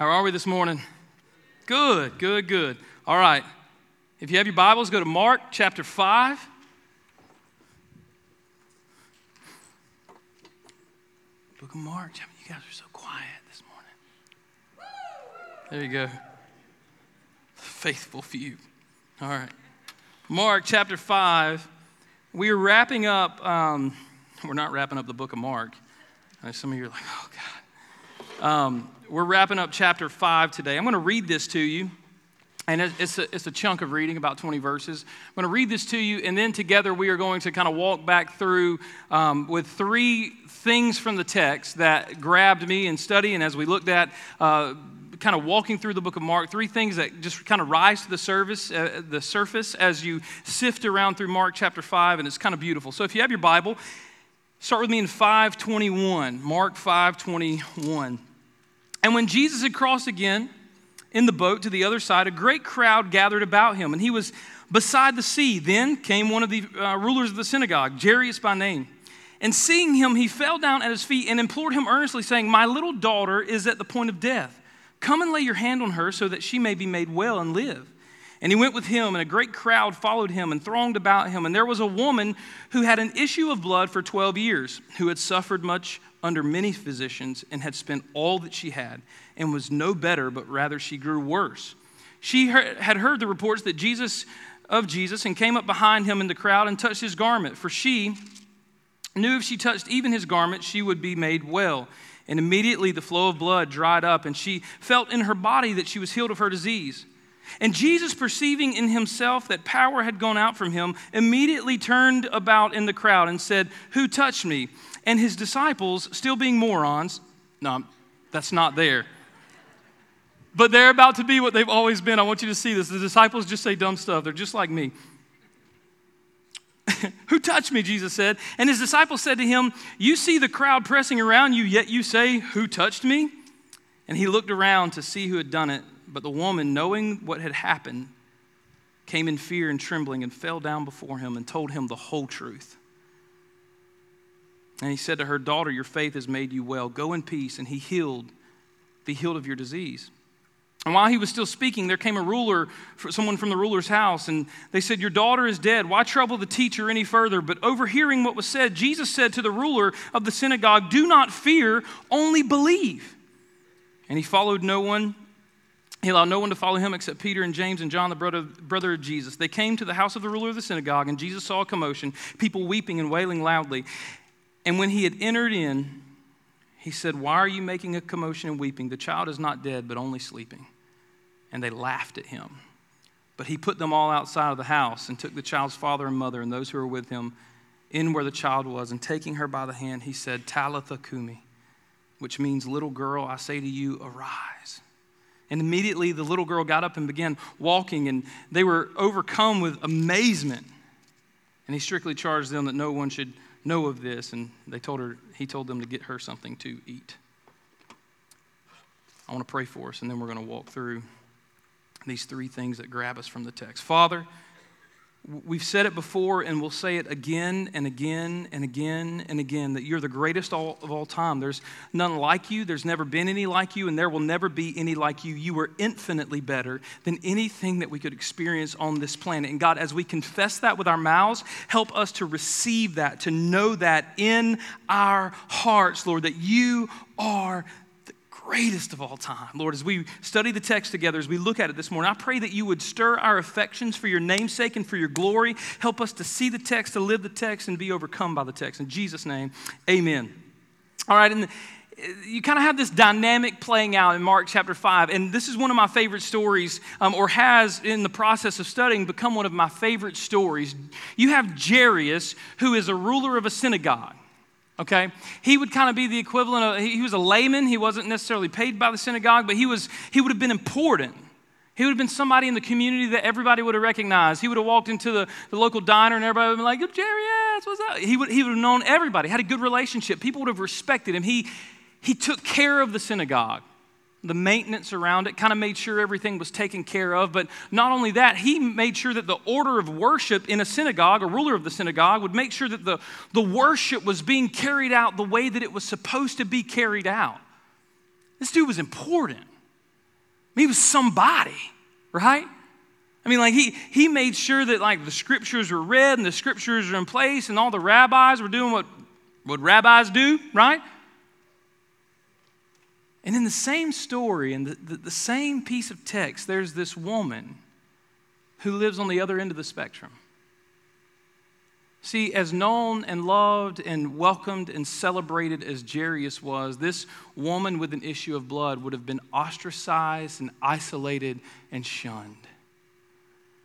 How are we this morning? Good, good, good. All right. If you have your Bibles, go to Mark chapter 5. Book of Mark. You guys are so quiet this morning. There you go. Faithful few. All right. Mark chapter 5. We are wrapping up, um, we're not wrapping up the book of Mark. Some of you are like, oh, God. Um, we're wrapping up chapter 5 today. I'm going to read this to you. And it's a, it's a chunk of reading, about 20 verses. I'm going to read this to you, and then together we are going to kind of walk back through um, with three things from the text that grabbed me in study. And as we looked at uh, kind of walking through the book of Mark, three things that just kind of rise to the surface, uh, the surface as you sift around through Mark chapter 5, and it's kind of beautiful. So if you have your Bible, start with me in 521, Mark 521. And when Jesus had crossed again in the boat to the other side, a great crowd gathered about him, and he was beside the sea. Then came one of the uh, rulers of the synagogue, Jairus by name. And seeing him, he fell down at his feet and implored him earnestly, saying, My little daughter is at the point of death. Come and lay your hand on her so that she may be made well and live. And he went with him, and a great crowd followed him and thronged about him. And there was a woman who had an issue of blood for 12 years, who had suffered much under many physicians and had spent all that she had and was no better, but rather she grew worse. She had heard the reports that Jesus of Jesus and came up behind him in the crowd and touched his garment, for she knew if she touched even his garment, she would be made well. And immediately the flow of blood dried up, and she felt in her body that she was healed of her disease. And Jesus, perceiving in himself that power had gone out from him, immediately turned about in the crowd and said, Who touched me? And his disciples, still being morons, no, that's not there. But they're about to be what they've always been. I want you to see this. The disciples just say dumb stuff, they're just like me. Who touched me? Jesus said. And his disciples said to him, You see the crowd pressing around you, yet you say, Who touched me? And he looked around to see who had done it. But the woman, knowing what had happened, came in fear and trembling and fell down before him and told him the whole truth. And he said to her, Daughter, your faith has made you well. Go in peace. And he healed, be healed of your disease. And while he was still speaking, there came a ruler, someone from the ruler's house, and they said, Your daughter is dead. Why trouble the teacher any further? But overhearing what was said, Jesus said to the ruler of the synagogue, Do not fear, only believe. And he followed no one. He allowed no one to follow him except Peter and James and John, the brother, brother of Jesus. They came to the house of the ruler of the synagogue, and Jesus saw a commotion, people weeping and wailing loudly. And when he had entered in, he said, Why are you making a commotion and weeping? The child is not dead, but only sleeping. And they laughed at him. But he put them all outside of the house and took the child's father and mother and those who were with him in where the child was. And taking her by the hand, he said, Talitha Kumi, which means, Little girl, I say to you, arise. And immediately the little girl got up and began walking, and they were overcome with amazement. And he strictly charged them that no one should know of this, and they told her, he told them to get her something to eat. I want to pray for us, and then we're going to walk through these three things that grab us from the text. Father, We've said it before and we'll say it again and again and again and again that you're the greatest of all time. There's none like you, there's never been any like you, and there will never be any like you. You are infinitely better than anything that we could experience on this planet. And God, as we confess that with our mouths, help us to receive that, to know that in our hearts, Lord, that you are greatest of all time. Lord, as we study the text together, as we look at it this morning, I pray that you would stir our affections for your namesake and for your glory. Help us to see the text, to live the text, and be overcome by the text. In Jesus' name, amen. All right, and you kind of have this dynamic playing out in Mark chapter 5. And this is one of my favorite stories, um, or has in the process of studying become one of my favorite stories. You have Jairus, who is a ruler of a synagogue okay he would kind of be the equivalent of he was a layman he wasn't necessarily paid by the synagogue but he was he would have been important he would have been somebody in the community that everybody would have recognized. He would have walked into the, the local diner and everybody would have been like, oh, Jerry, yes, what's up? He would, he would have known everybody, had a good relationship. People would have respected him. He, he took care of the synagogue the maintenance around it, kind of made sure everything was taken care of. But not only that, he made sure that the order of worship in a synagogue, a ruler of the synagogue, would make sure that the, the worship was being carried out the way that it was supposed to be carried out. This dude was important. he was somebody, right? I mean, like he he made sure that like the scriptures were read and the scriptures were in place and all the rabbis were doing what, what rabbis do, right? In the same story, in the, the, the same piece of text, there's this woman who lives on the other end of the spectrum. See, as known and loved and welcomed and celebrated as Jairus was, this woman with an issue of blood would have been ostracized and isolated and shunned.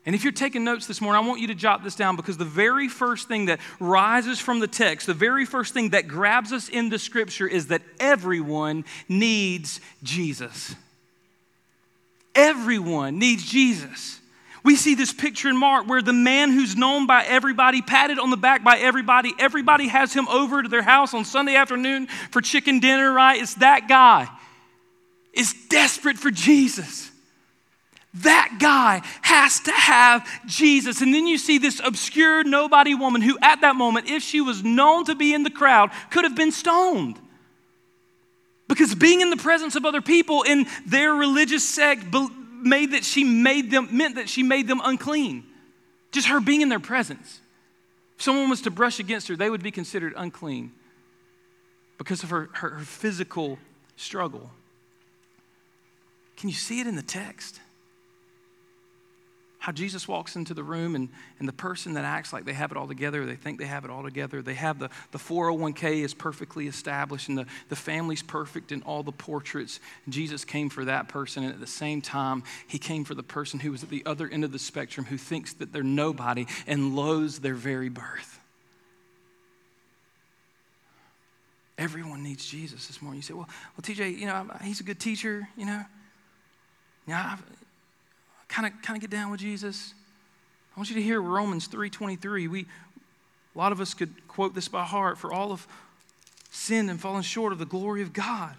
And if you're taking notes this morning, I want you to jot this down because the very first thing that rises from the text, the very first thing that grabs us in the scripture is that everyone needs Jesus. Everyone needs Jesus. We see this picture in Mark where the man who's known by everybody, patted on the back by everybody, everybody has him over to their house on Sunday afternoon for chicken dinner, right? It's that guy is desperate for Jesus. That guy has to have Jesus. And then you see this obscure nobody woman who, at that moment, if she was known to be in the crowd, could have been stoned. Because being in the presence of other people in their religious sect made that she made them meant that she made them unclean. Just her being in their presence. If someone was to brush against her, they would be considered unclean because of her, her, her physical struggle. Can you see it in the text? How Jesus walks into the room and, and the person that acts like they have it all together, they think they have it all together, they have the, the 401k is perfectly established and the, the family's perfect in all the portraits. Jesus came for that person, and at the same time, he came for the person who was at the other end of the spectrum who thinks that they're nobody and loathes their very birth. Everyone needs Jesus this morning. You say, well, well, TJ, you know, he's a good teacher, you know. Yeah, kind of kind of get down with Jesus? I want you to hear Romans 3:23. We a lot of us could quote this by heart for all of sin and fallen short of the glory of God.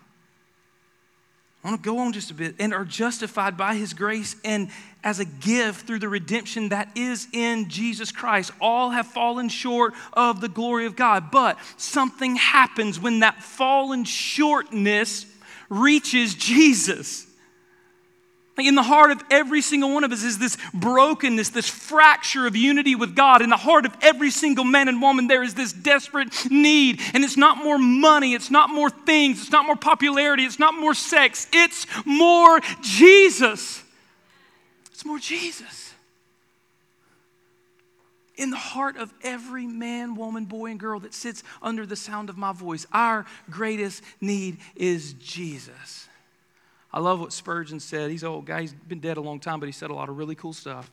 I want to go on just a bit and are justified by his grace and as a gift through the redemption that is in Jesus Christ. All have fallen short of the glory of God, but something happens when that fallen shortness reaches Jesus. In the heart of every single one of us is this brokenness, this fracture of unity with God. In the heart of every single man and woman, there is this desperate need. And it's not more money, it's not more things, it's not more popularity, it's not more sex, it's more Jesus. It's more Jesus. In the heart of every man, woman, boy, and girl that sits under the sound of my voice, our greatest need is Jesus. I love what Spurgeon said. He's an old guy, he's been dead a long time, but he said a lot of really cool stuff.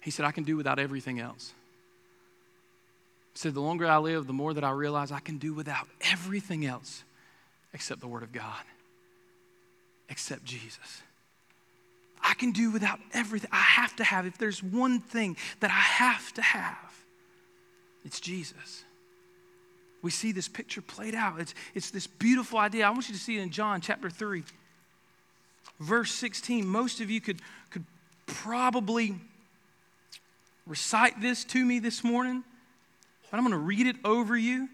He said, I can do without everything else. He said, The longer I live, the more that I realize I can do without everything else except the Word of God, except Jesus. I can do without everything. I have to have, if there's one thing that I have to have, it's Jesus we see this picture played out. It's, it's this beautiful idea. I want you to see it in John chapter 3 verse 16. Most of you could, could probably recite this to me this morning, but I'm going to read it over you.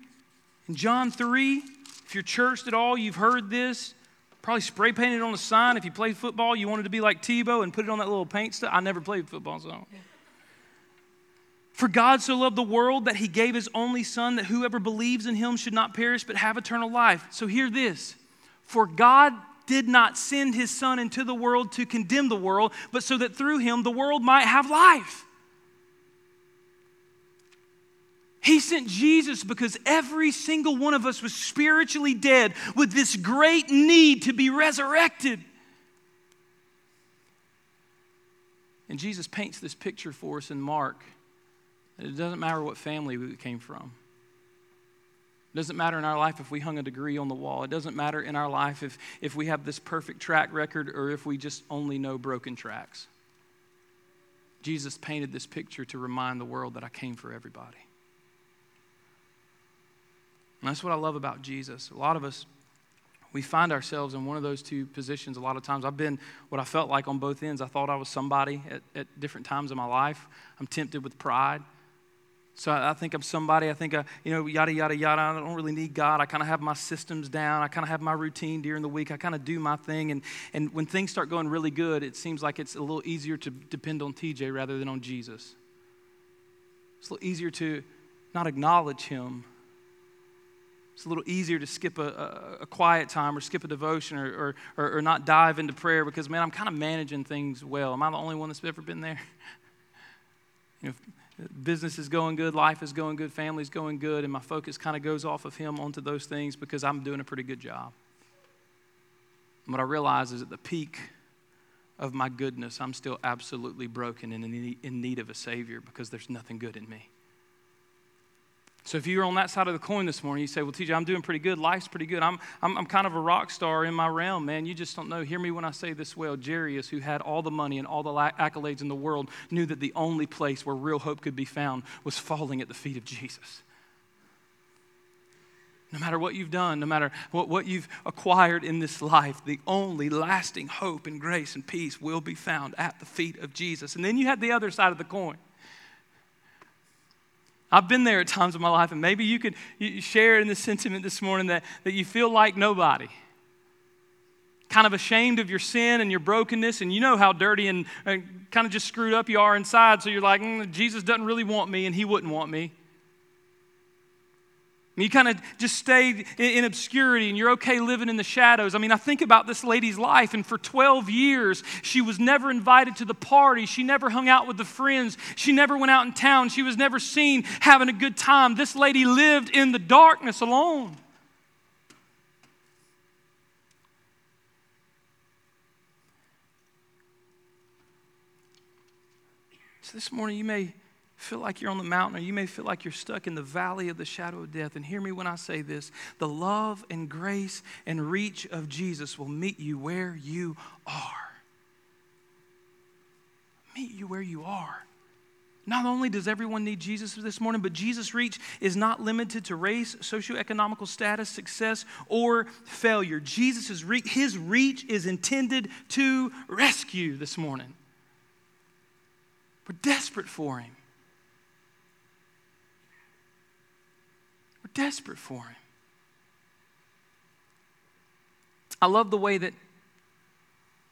In John 3, if you're churched at all, you've heard this. Probably spray painted on a sign. If you played football, you wanted to be like Tebow and put it on that little paint stuff. I never played football, so. For God so loved the world that he gave his only Son, that whoever believes in him should not perish but have eternal life. So hear this For God did not send his Son into the world to condemn the world, but so that through him the world might have life. He sent Jesus because every single one of us was spiritually dead with this great need to be resurrected. And Jesus paints this picture for us in Mark. It doesn't matter what family we came from. It doesn't matter in our life if we hung a degree on the wall. It doesn't matter in our life if, if we have this perfect track record or if we just only know broken tracks. Jesus painted this picture to remind the world that I came for everybody. And that's what I love about Jesus. A lot of us, we find ourselves in one of those two positions a lot of times. I've been what I felt like on both ends. I thought I was somebody at, at different times in my life. I'm tempted with pride. So I, I think I'm somebody. I think, I, you know, yada, yada, yada. I don't really need God. I kind of have my systems down. I kind of have my routine during the week. I kind of do my thing. And, and when things start going really good, it seems like it's a little easier to depend on TJ rather than on Jesus. It's a little easier to not acknowledge Him. It's a little easier to skip a, a, a quiet time or skip a devotion or, or, or, or not dive into prayer because, man, I'm kind of managing things well. Am I the only one that's ever been there? you know, business is going good, life is going good, family's going good, and my focus kind of goes off of him onto those things because I'm doing a pretty good job. And what I realize is at the peak of my goodness, I'm still absolutely broken and in need of a Savior because there's nothing good in me. So if you're on that side of the coin this morning, you say, Well, TJ, I'm doing pretty good. Life's pretty good. I'm, I'm, I'm kind of a rock star in my realm, man. You just don't know. Hear me when I say this well. Jairus, who had all the money and all the accolades in the world, knew that the only place where real hope could be found was falling at the feet of Jesus. No matter what you've done, no matter what, what you've acquired in this life, the only lasting hope and grace and peace will be found at the feet of Jesus. And then you had the other side of the coin. I've been there at times in my life, and maybe you could share in the sentiment this morning that, that you feel like nobody. Kind of ashamed of your sin and your brokenness, and you know how dirty and, and kind of just screwed up you are inside, so you're like, mm, Jesus doesn't really want me, and he wouldn't want me. You kind of just stayed in obscurity and you're okay living in the shadows. I mean, I think about this lady's life, and for 12 years, she was never invited to the party. She never hung out with the friends. She never went out in town. She was never seen having a good time. This lady lived in the darkness alone. So this morning, you may feel like you're on the mountain, or you may feel like you're stuck in the valley of the shadow of death. And hear me when I say this the love and grace and reach of Jesus will meet you where you are. Meet you where you are. Not only does everyone need Jesus this morning, but Jesus' reach is not limited to race, socioeconomical status, success, or failure. Jesus' his reach is intended to rescue this morning. We're desperate for him. Desperate for Him. I love the way that,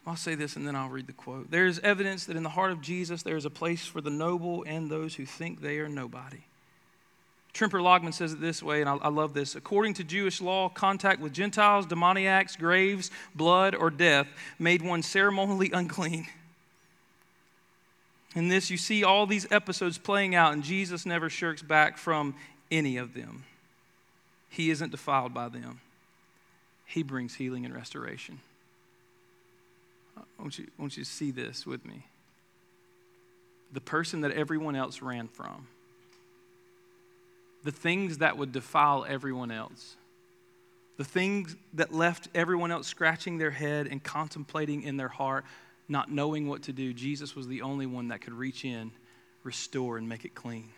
I'll say this and then I'll read the quote. There is evidence that in the heart of Jesus there is a place for the noble and those who think they are nobody. Tremper Longman says it this way, and I, I, love this. According to Jewish law, contact with Gentiles, demoniacs, graves, blood, or death made one ceremonially unclean. In this, you see all these episodes playing out, and Jesus never shirks back from any of them. He isn't defiled by them. He brings healing and restoration. Uh, I want you, I want you to see this with me. The person that everyone else ran from, the things that would defile everyone else, the things that left everyone else scratching their head and contemplating in their heart, not knowing what to do, Jesus was the only one that could reach in, restore, and make it clean.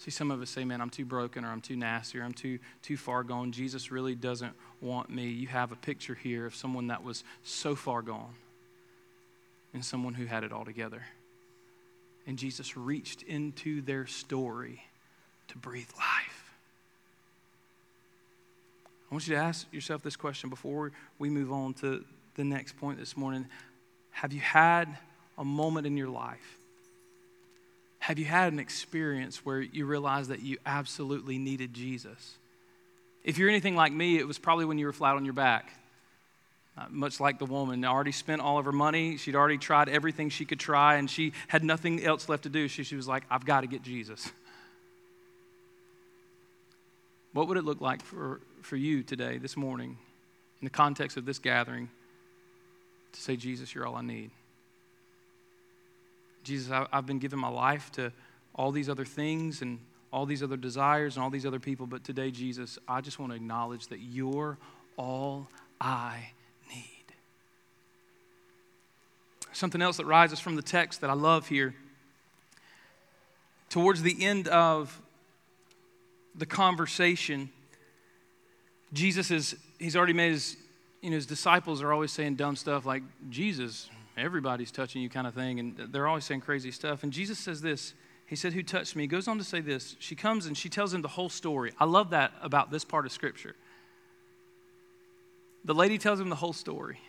See, some of us say, man, I'm too broken or I'm too nasty or I'm too, too far gone. Jesus really doesn't want me. You have a picture here of someone that was so far gone and someone who had it all together. And Jesus reached into their story to breathe life. I want you to ask yourself this question before we move on to the next point this morning. Have you had a moment in your life have you had an experience where you realized that you absolutely needed Jesus? If you're anything like me, it was probably when you were flat on your back. Uh, much like the woman, already spent all of her money. She'd already tried everything she could try, and she had nothing else left to do. She, she was like, I've got to get Jesus. What would it look like for, for you today, this morning, in the context of this gathering, to say, Jesus, you're all I need? Jesus, I, have been giving my life to all these other things and all these other desires and all these other people, but today, Jesus, I just want to acknowledge that you're all I need. Something else that rises from the text that I love here. Towards the end of the conversation, Jesus is, he's already made his, you know, his disciples are always saying dumb stuff like, Jesus, everybody's touching you kind of thing, and they're always saying crazy stuff. And Jesus says this He said, Who touched me? He goes on to say this. She comes and she tells him the whole story. I love that about this part of Scripture. The lady tells him the whole story.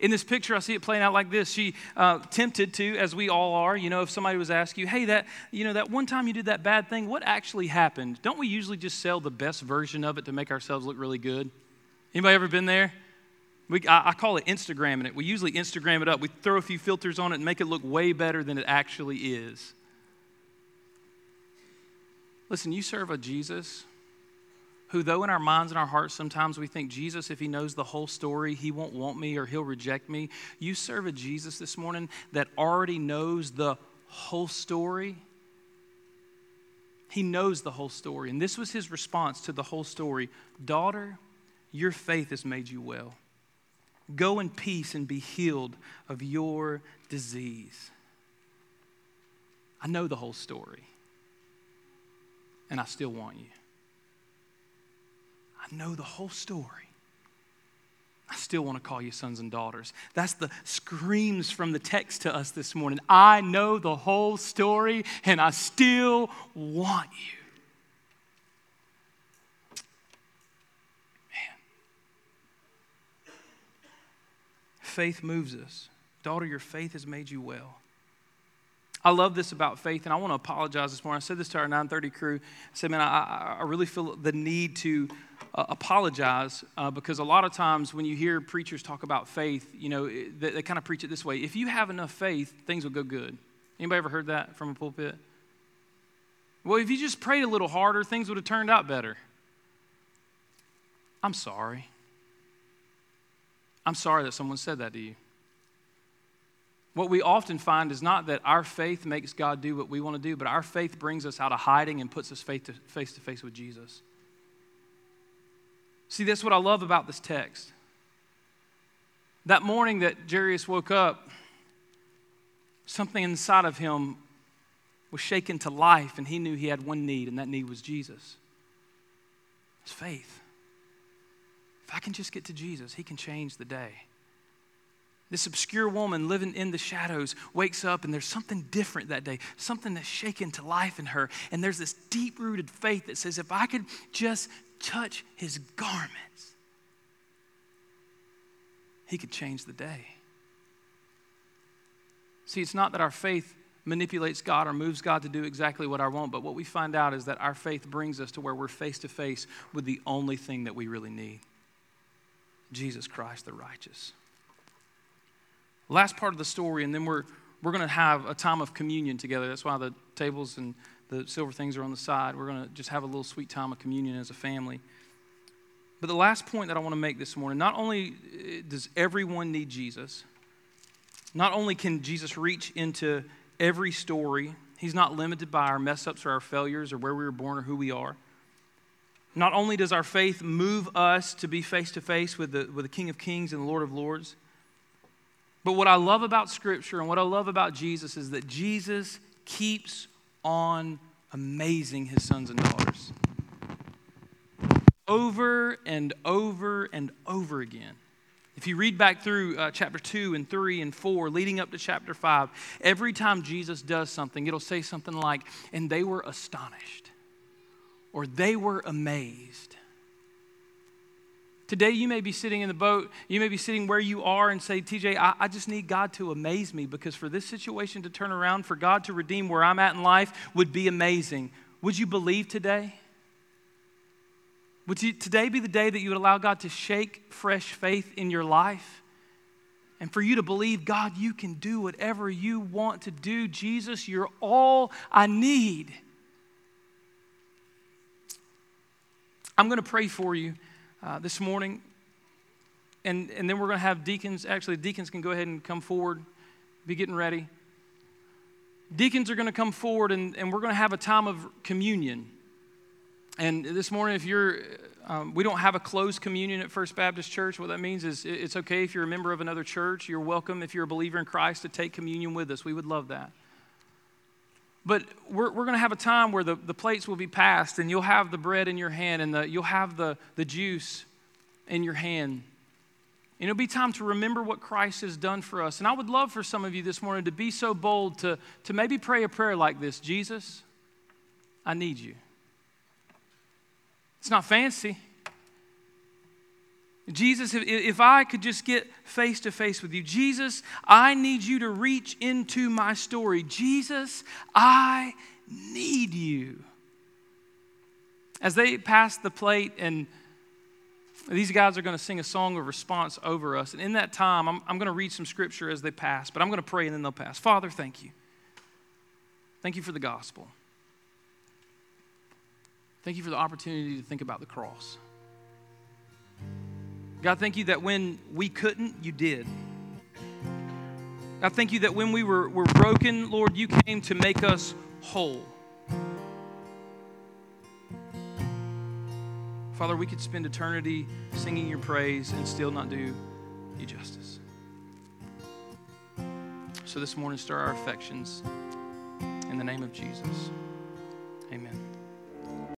In this picture, I see it playing out like this. She uh, tempted to, as we all are. You know, if somebody was asking you, "Hey, that you know that one time you did that bad thing, what actually happened?" Don't we usually just sell the best version of it to make ourselves look really good? Anybody ever been there? We, I, I call it Instagramming it. We usually Instagram it up. We throw a few filters on it and make it look way better than it actually is. Listen, you serve a Jesus who, though in our minds and our hearts sometimes we think, Jesus, if he knows the whole story, he won't want me or he'll reject me. You serve a Jesus this morning that already knows the whole story. He knows the whole story. And this was his response to the whole story Daughter, your faith has made you well. Go in peace and be healed of your disease. I know the whole story, and I still want you. I know the whole story. I still want to call you sons and daughters. That's the screams from the text to us this morning. I know the whole story and I still want you. Faith moves us. Daughter, your faith has made you well. I love this about faith, and I want to apologize this morning. I said this to our 930 crew. I said, man, I, I really feel the need to uh, apologize uh, because a lot of times when you hear preachers talk about faith, you know, they, they kind of preach it this way. If you have enough faith, things will go good. Anybody ever heard that from a pulpit? Well, if you just prayed a little harder, things would have turned out better. I'm sorry. I'm sorry that someone said that to you. What we often find is not that our faith makes God do what we want to do, but our faith brings us out of hiding and puts us face to face, with Jesus. See, that's what I love about this text. That morning that Jairus woke up, something inside of him was shaken to life, and he knew he had one need, and that need was Jesus. It's faith. If I can just get to Jesus, he can change the day. This obscure woman living in the shadows wakes up, and there's something different that day, something that's shaken to life in her. And there's this deep rooted faith that says, if I could just touch his garments, he could change the day. See, it's not that our faith manipulates God or moves God to do exactly what I want, but what we find out is that our faith brings us to where we're face to face with the only thing that we really need Jesus Christ, the righteous. Last part of the story, and then we're, we're going to have a time of communion together. That's why the tables and the silver things are on the side. We're going to just have a little sweet time of communion as a family. But the last point that I want to make this morning not only eh, does everyone need Jesus, not only can Jesus reach into every story, he's not limited by our mess ups or our failures or where we were born or who we are. Not only does our faith move us to be face to face with the, King of Kings and the Lord of Lords, but what I love about Scripture and what I love about Jesus is that Jesus keeps on amazing his sons and daughters. Over and over and over again. If you read back through uh, chapter 2 and 3 and 4, leading up to chapter 5, every time Jesus does something, it'll say something like, and they were astonished, or they were amazed. Today, you may be sitting in the boat, you may be sitting where you are and say, TJ, I, I, just need God to amaze me because for this situation to turn around, for God to redeem where I'm at in life would be amazing. Would you believe today? Would you, today be the day that you would allow God to shake fresh faith in your life? And for you to believe, God, you can do whatever you want to do. Jesus, you're all I need. I'm going to pray for you uh, this morning. And, and then we're going to have deacons. Actually, deacons can go ahead and come forward, be getting ready. Deacons are going to come forward, and, and we're going to have a time of communion. And this morning, if you're, um, we don't have a closed communion at First Baptist Church. What that means is it's okay if you're a member of another church. You're welcome if you're a believer in Christ to take communion with us. We would love that. But we're, we're going to have a time where the, the plates will be passed, and you'll have the bread in your hand, and the, you'll have the, the juice in your hand. And it'll be time to remember what Christ has done for us. And I would love for some of you this morning to be so bold to, to maybe pray a prayer like this Jesus, I need you. It's not fancy. Jesus, if, if I could just get face to face with you, Jesus, I need you to reach into my story. Jesus, I need you. As they pass the plate, and these guys are going to sing a song of response over us. And in that time, I'm, I'm going to read some scripture as they pass, but I'm going to pray and then they'll pass. Father, thank you. Thank you for the gospel. Thank you for the opportunity to think about the cross. God, thank you that when we couldn't, you did. God, thank you that when we were, were broken, Lord, you came to make us whole. Father, we could spend eternity singing your praise and still not do you justice. So this morning, stir our affections in the name of Jesus. Amen.